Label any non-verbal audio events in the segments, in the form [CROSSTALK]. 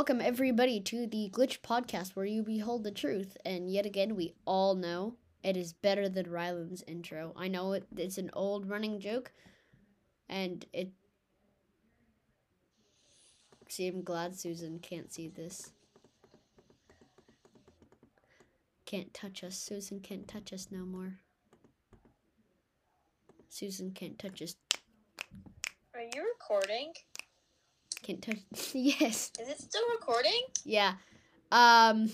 Welcome everybody to the Glitch Podcast where you behold the truth. And yet again, we all know it is better than Ryland's intro. I know it, it's an old running joke, and it. See, I'm glad Susan can't see this. Can't touch us. Susan can't touch us no more. Susan can't touch us. Are you recording? Can't [LAUGHS] yes. Is it still recording? Yeah. Um,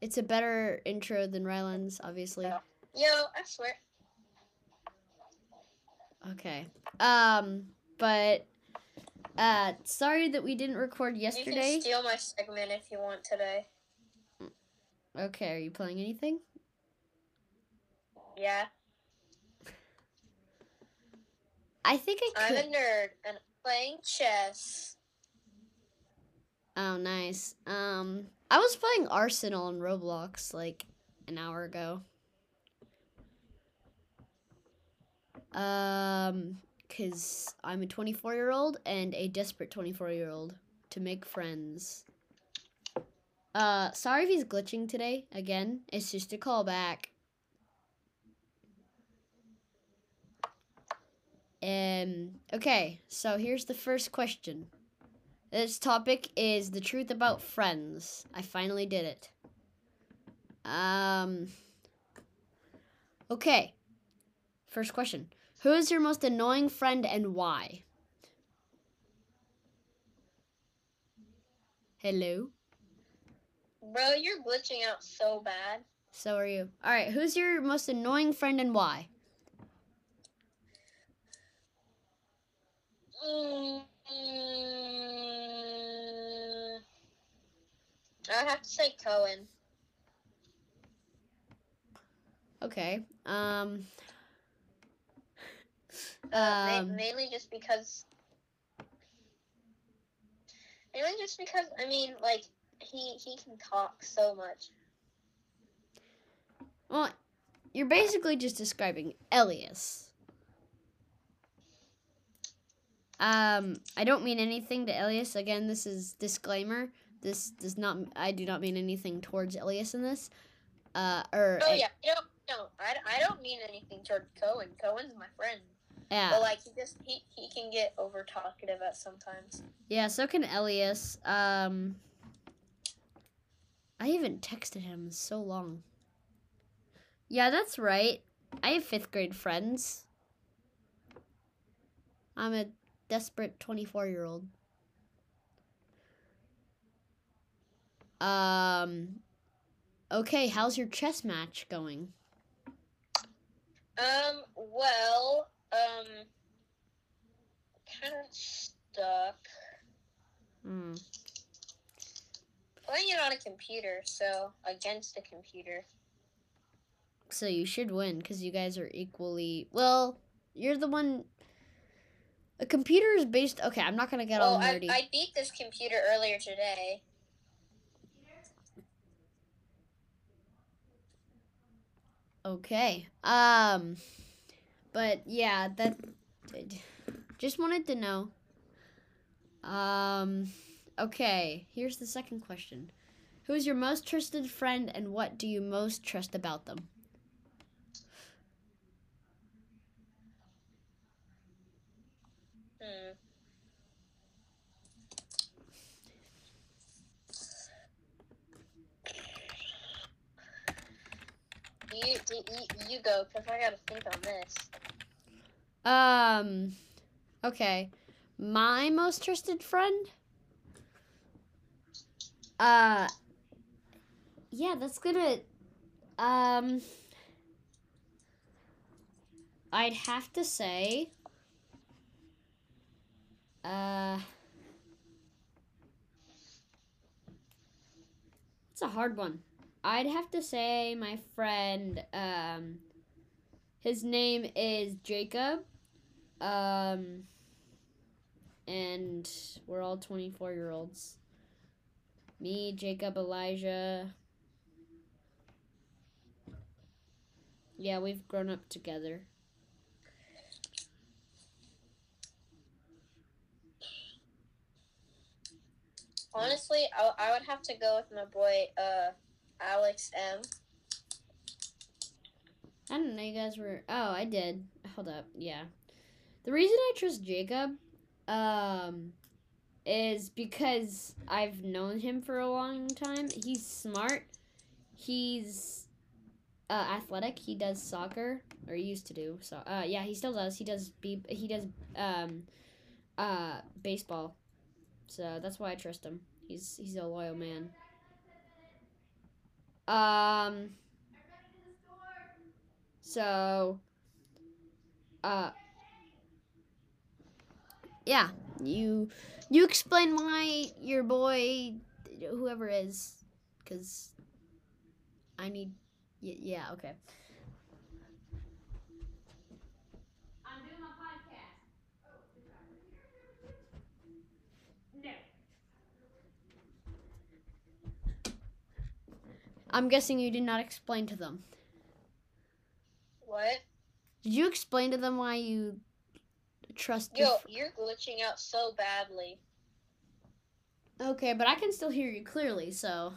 it's a better intro than Ryland's, obviously. Yeah. Yo, I swear. Okay. Um, but uh, sorry that we didn't record yesterday. You can steal my segment if you want today. Okay, are you playing anything? Yeah. I think I I'm could. a nerd and playing chess. Oh, nice. Um, I was playing Arsenal on Roblox like an hour ago. Um, cause I'm a 24 year old and a desperate 24 year old to make friends. Uh, sorry if he's glitching today. Again, it's just a callback. Um, okay, so here's the first question. This topic is the truth about friends. I finally did it. Um, okay. First question. Who is your most annoying friend and why? Hello? Bro, you're glitching out so bad. So are you. All right, who's your most annoying friend and why? Mm, I would have to say Cohen. Okay. Um Uh, ma- Um, mainly just because. Mainly just because I mean, like he he can talk so much. well, you're basically just describing Elias. Um, I don't mean anything to Elias. Again, this is disclaimer. This does not. I do not mean anything towards Elias in this. Uh, or Oh yeah, no, no, I, I don't mean anything towards Cohen. Cohen's my friend, yeah, but like he just he, he can get over talkative at sometimes. yeah. So can Elias. Um, I haven't texted him so long. Yeah, that's right. I have fifth grade friends. I'm a desperate 24 year old. Um, okay, how's your chess match going? Um, well, um, kind of stuck. Hmm. Playing it on a computer, so against a computer. So you should win because you guys are equally. Well, you're the one. A computer is based. Okay, I'm not gonna get well, all I, nerdy. I beat this computer earlier today. Okay. Um, but yeah, that. Just wanted to know. Um, okay. Here's the second question. Who's your most trusted friend, and what do you most trust about them? You, go, because I gotta think on this. Um, okay. My most trusted friend? Uh, yeah, that's gonna, um, I'd have to say, uh, it's a hard one. I'd have to say my friend, um, his name is Jacob. Um, and we're all 24 year olds. Me, Jacob, Elijah. Yeah, we've grown up together. Honestly, I, I would have to go with my boy, uh, Alex M. I don't know you guys were. Oh, I did. Hold up. Yeah. The reason I trust Jacob, um, is because I've known him for a long time. He's smart. He's uh, athletic. He does soccer, or he used to do. So, uh, yeah, he still does. He does be. He does um, uh, baseball. So that's why I trust him. He's he's a loyal man. Um. So, uh, yeah, you you explain why your boy, whoever is, because I need, yeah, okay. I'm doing my podcast. No. I'm guessing you did not explain to them. What? Did you explain to them why you trust your Yo, you're glitching out so badly. Okay, but I can still hear you clearly, so.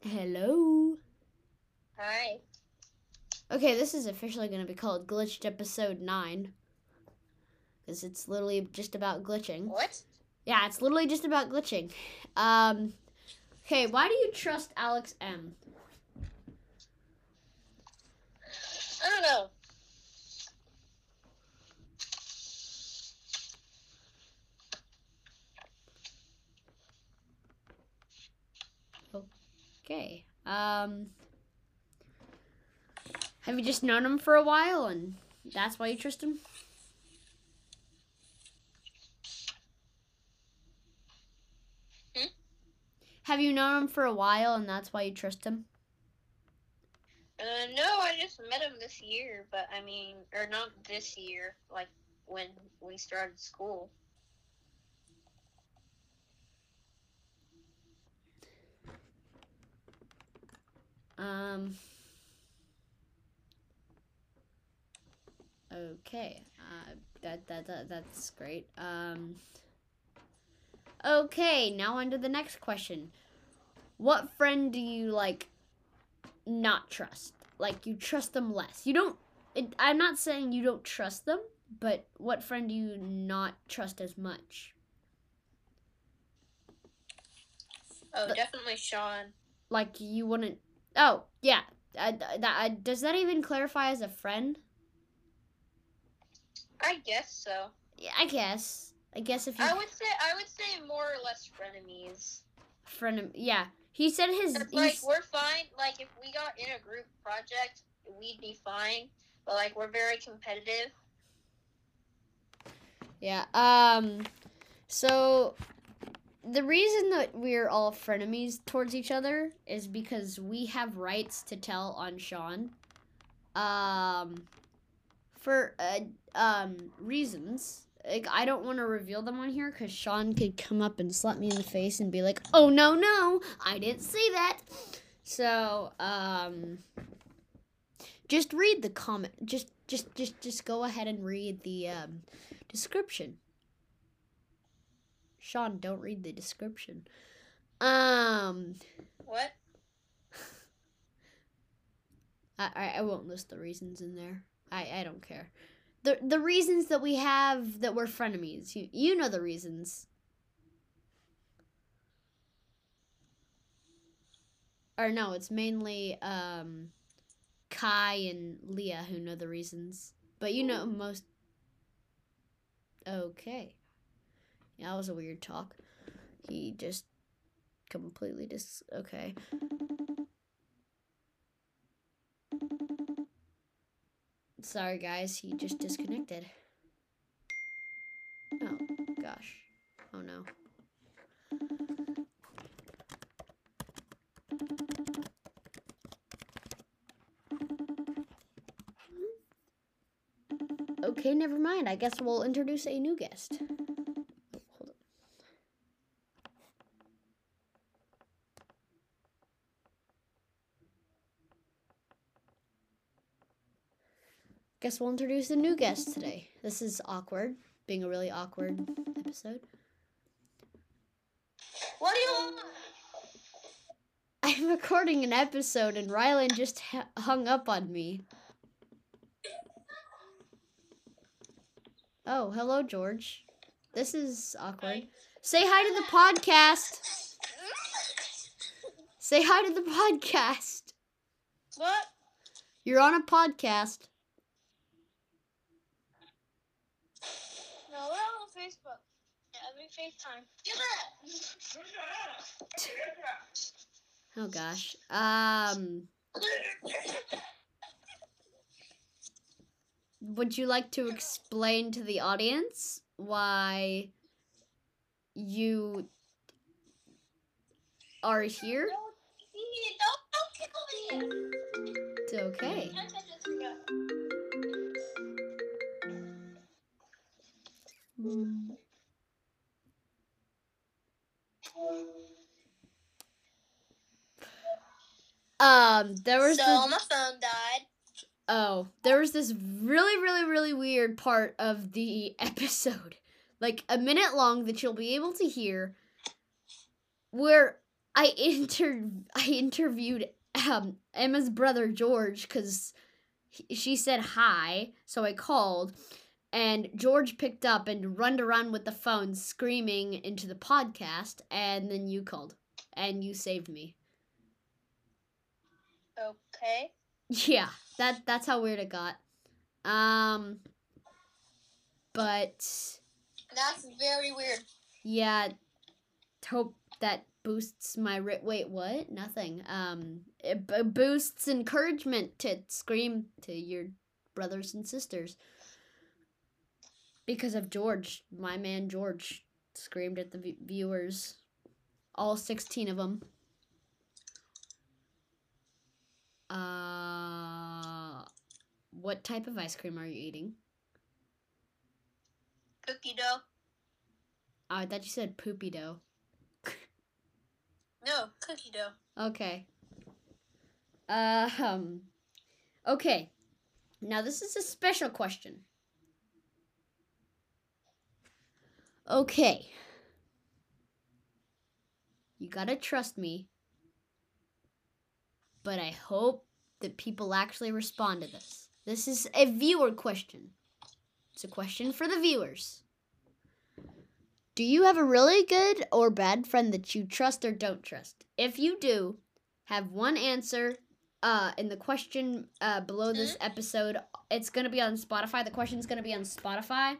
Hello. Hi. Okay, this is officially going to be called Glitched Episode 9. Because it's literally just about glitching. What? Yeah, it's literally just about glitching. Um, okay, why do you trust Alex M? I don't know. Okay. Um, have you just known him for a while and that's why you trust him? Have you known him for a while and that's why you trust him? Uh, no, I just met him this year, but I mean, or not this year, like when we started school. Um. Okay. Uh, that, that that that's great. Um. Okay, now on to the next question. What friend do you like not trust? Like you trust them less. You don't. It, I'm not saying you don't trust them, but what friend do you not trust as much? Oh, But- definitely Sean. Like you wouldn't. Oh yeah. Th- that uh, does that even clarify as a friend? I guess so. Yeah, I guess. I guess if you I would say I would say more or less frenemies. friend yeah. He said his. Like we're fine. Like if we got in a group project, we'd be fine. But like we're very competitive. yeah. Um. So, the reason that we're all frenemies towards each other is because we have rights to tell on Sean. Um. For uh, um reasons. Like I don't want to reveal them on here because Sean could come up and slap me in the face and be like, "Oh no, no, I didn't say that." So, um, just read the comment. Just, just, just, just go ahead and read the um, description. Sean, don't read the description. Um, What? [LAUGHS] I, I, I won't list the reasons in there. I, I don't care. The the reasons that we have that we're frenemies. You you know the reasons. Or no, it's mainly um Kai and Leah who know the reasons. But you know most Okay. Yeah, that was a weird talk. He just completely dis okay. Sorry, guys, he just disconnected. Oh, gosh. Oh, no. Okay, never mind. I guess we'll introduce a new guest. Guess we'll introduce a new guest today. This is awkward, being a really awkward episode. What do you want? I'm recording an episode and Ryland just h- hung up on me. Oh, hello, George. This is awkward. Say hi to the podcast. Say hi to the podcast. What? You're on a podcast. No, we're on Facebook. Yeah, I mean FaceTime. Oh gosh. Um, would you like to explain to the audience why you are here? Don't, don't kill me. It's okay. Um, there was so this, my phone died. oh, there was this really, really, really weird part of the episode, like a minute long that you'll be able to hear, where I [LAUGHS] inter I interviewed um Emma's brother George because she said hi, so I called, and George picked up and run around with the phone screaming into the podcast, and then you called, and you saved me. Okay. Yeah, that that's how weird it got. Um, but That's very weird. yeah, hope that boosts my ri- wait what nothing um it b- boosts encouragement to scream to your brothers and sisters because of george my man george screamed at the v- viewers all 16 of them uh what type of ice cream are you eating Cookie dough. oh, i thought you said poopy dough No, cookie dough. Okay. Uh, um. Okay. Now this is a special question. Okay. You gotta trust me. But I hope that people actually respond to this. This is a viewer question. It's a question for the viewers. Do you have a really good or bad friend that you trust or don't trust? If you do, have one answer uh, in the question uh, below this episode. It's going to be on Spotify. The question's going to be on Spotify.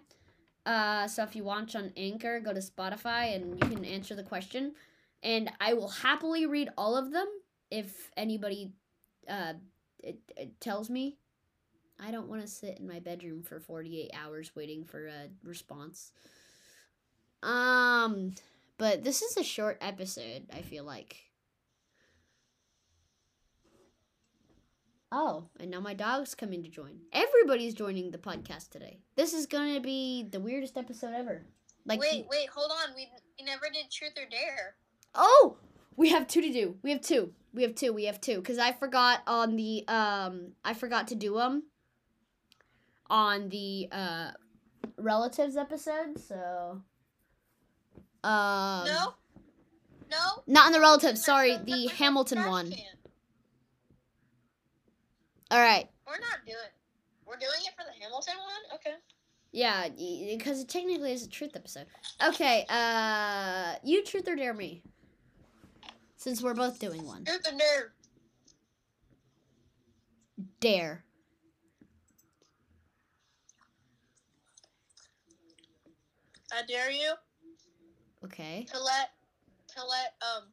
Uh, so if you watch on Anchor, go to Spotify and you can answer the question. And I will happily read all of them if anybody uh, it, it tells me. I don't want to sit in my bedroom for 48 hours waiting for a response. Um, but this is a short episode, I feel like. Oh, and now my dog's coming to join. Everybody's joining the podcast today. This is going to be the weirdest episode ever. Like wait, wait, hold on. We, we never did truth or dare. Oh, we have two to do. We have two. We have two. We have two cuz I forgot on the um I forgot to do them on the uh relatives episode, so um no? No? Not on the relatives, sorry, the- Hamilton one. can. All right. We're not doing We're doing it for the Hamilton one? Okay. Yeah, because it technically is a truth episode. Okay, uh you truth or dare me? Since we're both doing one. Truth or dare? Dare. I dare you Okay. to let to let um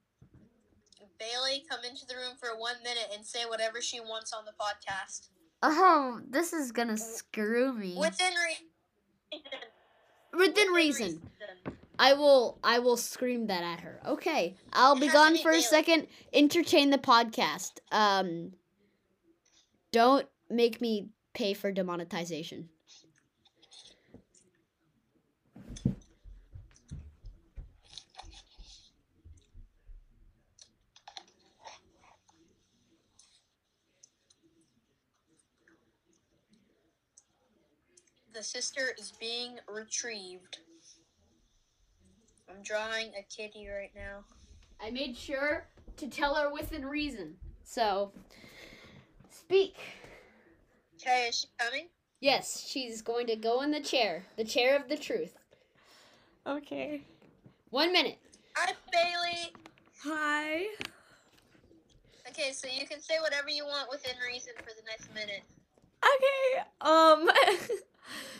Bailey come into the room for one minute and say whatever she wants on the podcast. Oh, this is gonna screw me. Within reason. Within reason. I will I will scream that at her. Okay. I'll It be gone be for a second. Entertain the podcast. Um don't make me pay for demonetization. The sister is being retrieved. I'm drawing a kitty right now. I made sure to tell her within reason. So, speak. Okay, is she coming? Yes, she's going to go in the chair, the chair of the truth. Okay. One minute. Hi, Bailey. Hi. Okay, so you can say whatever you want within reason for the next minute. Okay. Um [LAUGHS]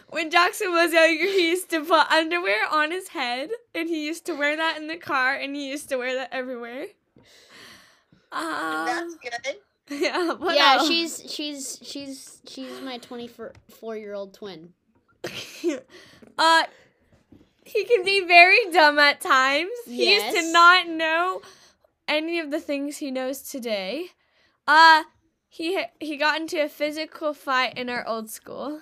when Jackson was younger, he used to put underwear on his head and he used to wear that in the car and he used to wear that everywhere. And that's Um, good. [LAUGHS] yeah, what yeah, else? she's she's she's she's my 24 year old twin. [LAUGHS] uh he can be very dumb at times. He used to not know any of the things he knows today. Uh he he got into a physical fight in our old school.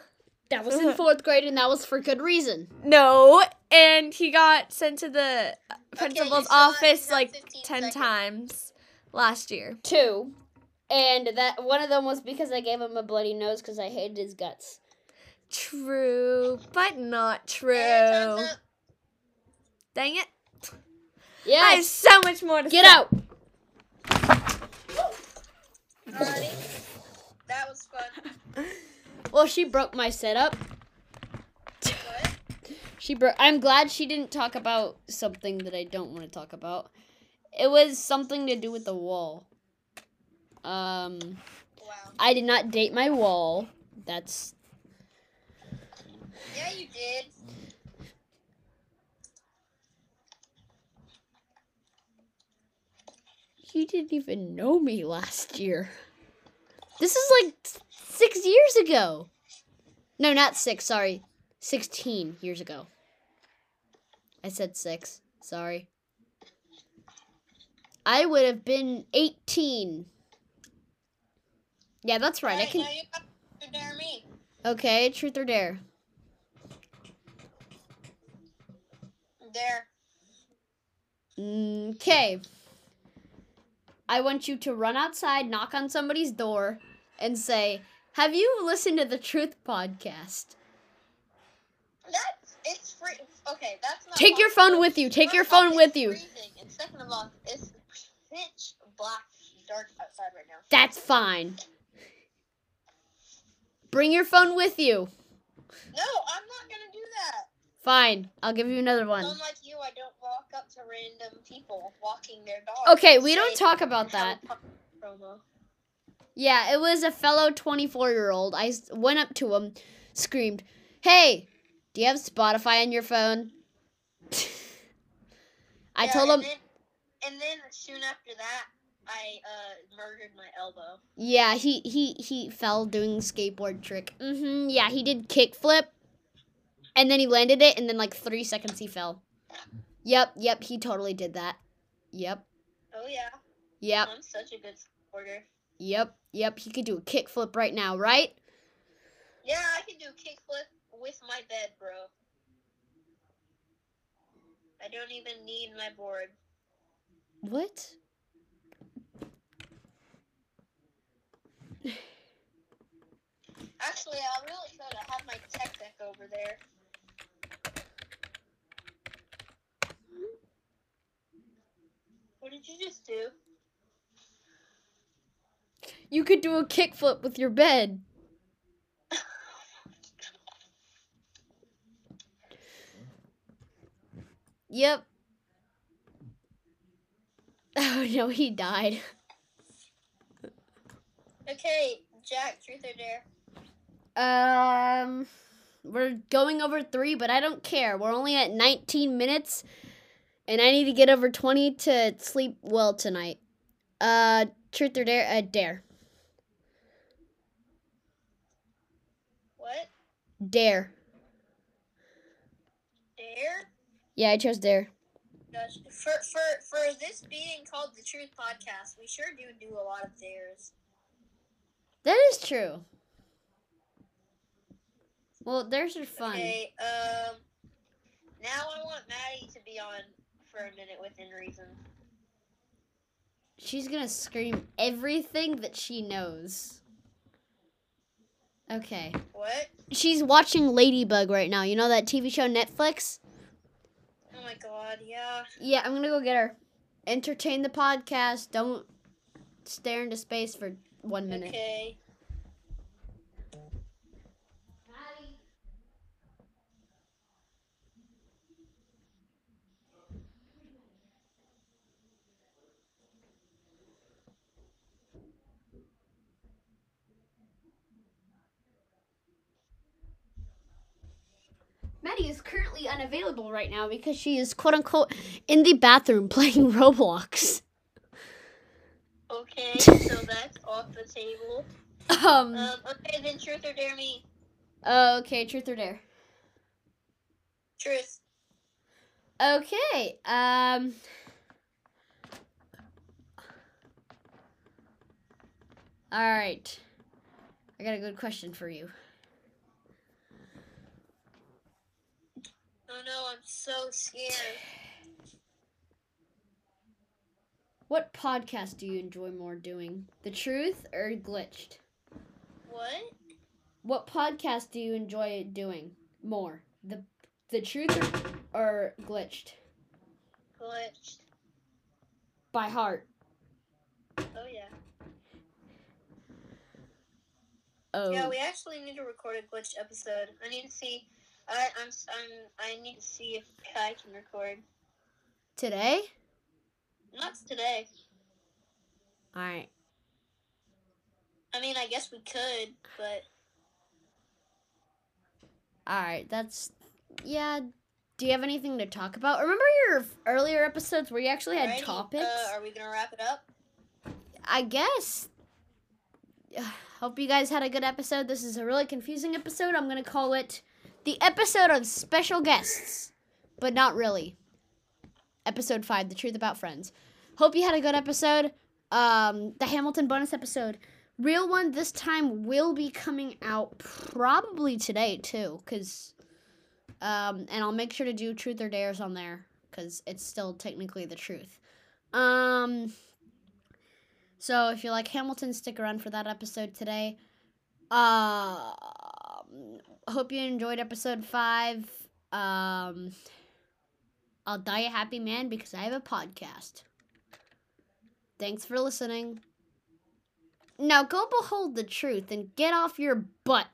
That was in uh-huh. fourth grade, and that was for good reason. No, and he got sent to the principal's you still office like ten seconds. times last year. Two, and that one of them was because I gave him a bloody nose because I hated his guts. True, but not true. Dang it! Yeah, I have so much more to get say. out. Alrighty. That was fun. [LAUGHS] Well, she broke my setup. [LAUGHS] She broke. I'm glad she didn't talk about something that I don't want to talk about. It was something to do with the wall. Um, Wow. I did not date my wall. That's Yeah, you did. you didn't even know me last year. This is like six years ago. No, not six. Sorry, sixteen years ago. I said six. Sorry. I would have been eighteen. Yeah, that's right. I can. Now you got to dare me. Okay, truth or dare. There. Mm, okay. I want you to run outside, knock on somebody's door, and say, Have you listened to the Truth podcast? That's it's free. Okay, that's not. Take your phone with you. Take your First phone with you. freezing, And second of all, it's pitch black, dark outside right now. That's fine. Bring your phone with you. No, I'm not gonna do that. Fine. I'll give you another one. Unlike you, I don't walk up to random people walking their dogs. Okay, we don't talk about "Have that. A pup promo." Yeah, it was a fellow 24 year old. I went up to him, screamed, Hey, do you have Spotify on your phone? [LAUGHS] I Yeah, told and him, Then, and then soon after that, I uh murdered my elbow. yeah, he, he, he fell doing the skateboard trick. hmm yeah, he did kickflip, and then he landed it, and then like three seconds he fell. Yep, yep, he totally did that. Yep, Oh yeah, yep, I'm such a good supporter. Yep, yep, he could do a kickflip right now, right? Yeah, I can do a kickflip with my bed, bro. I don't even need my board. What? Actually, I really could. I have my tech deck over there. What did you just do? Could do a kickflip with your bed. Yep. [LAUGHS] Oh no, he died. Okay, Jack, truth or dare? Um, we're going over three, but I don't care. We're only at 19 minutes, and I need to get over 20 to sleep well tonight. Uh, truth or dare? Uh, dare. What? Dare. Dare? Yeah, I chose dare. For for for this being called the Truth Podcast, we sure do do a lot of dares. That is true. Well, dares are fun. Okay, um, now I want Maddie to be on for a minute within reason. She's gonna scream everything that she knows. Okay. What? She's watching Ladybug right now. You know that TV show Netflix? Oh my god, yeah. Yeah, I'm gonna go get her. Entertain the podcast. Don't stare into space for one minute. Okay. Maddie is currently unavailable right now because she is quote unquote in the bathroom [LAUGHS] playing Roblox. Okay, [LAUGHS] so that's off the table. Um. Um, okay, then truth or dare me? Okay, truth or dare. Truth. Okay. Um. All right. I got a good question for you. Oh no, I'm so scared. What podcast do you enjoy more doing? The Truth or Glitched? What? What podcast do you enjoy doing more? The The Truth or, or Glitched? Glitched. By heart. Oh yeah. Oh. Yeah, we actually need to record a glitched episode. I need to see. I I'm I'm I need to see if I can record. Today? Not today. All right. I mean, I guess we could, but All right. That's yeah. Do you have anything to talk about? Remember your earlier episodes where you actually had Alrighty, topics? Uh, are we gonna wrap it up? I guess. [SIGHS] Hope you guys had a good episode. This is a really confusing episode. I'm going to call it the episode of special guests, but not really. Episode 5, The Truth About Friends. Hope you had a good episode. Um, the Hamilton bonus episode. Real one this time will be coming out probably today too, cuz um and I'll make sure to do truth or dares on there cuz it's still technically the truth. Um so if you like Hamilton, stick around for that episode today. Um, hope you enjoyed episode five. Um, I'll die a happy man because I have a podcast. Thanks for listening. Now go behold the truth and get off your butt.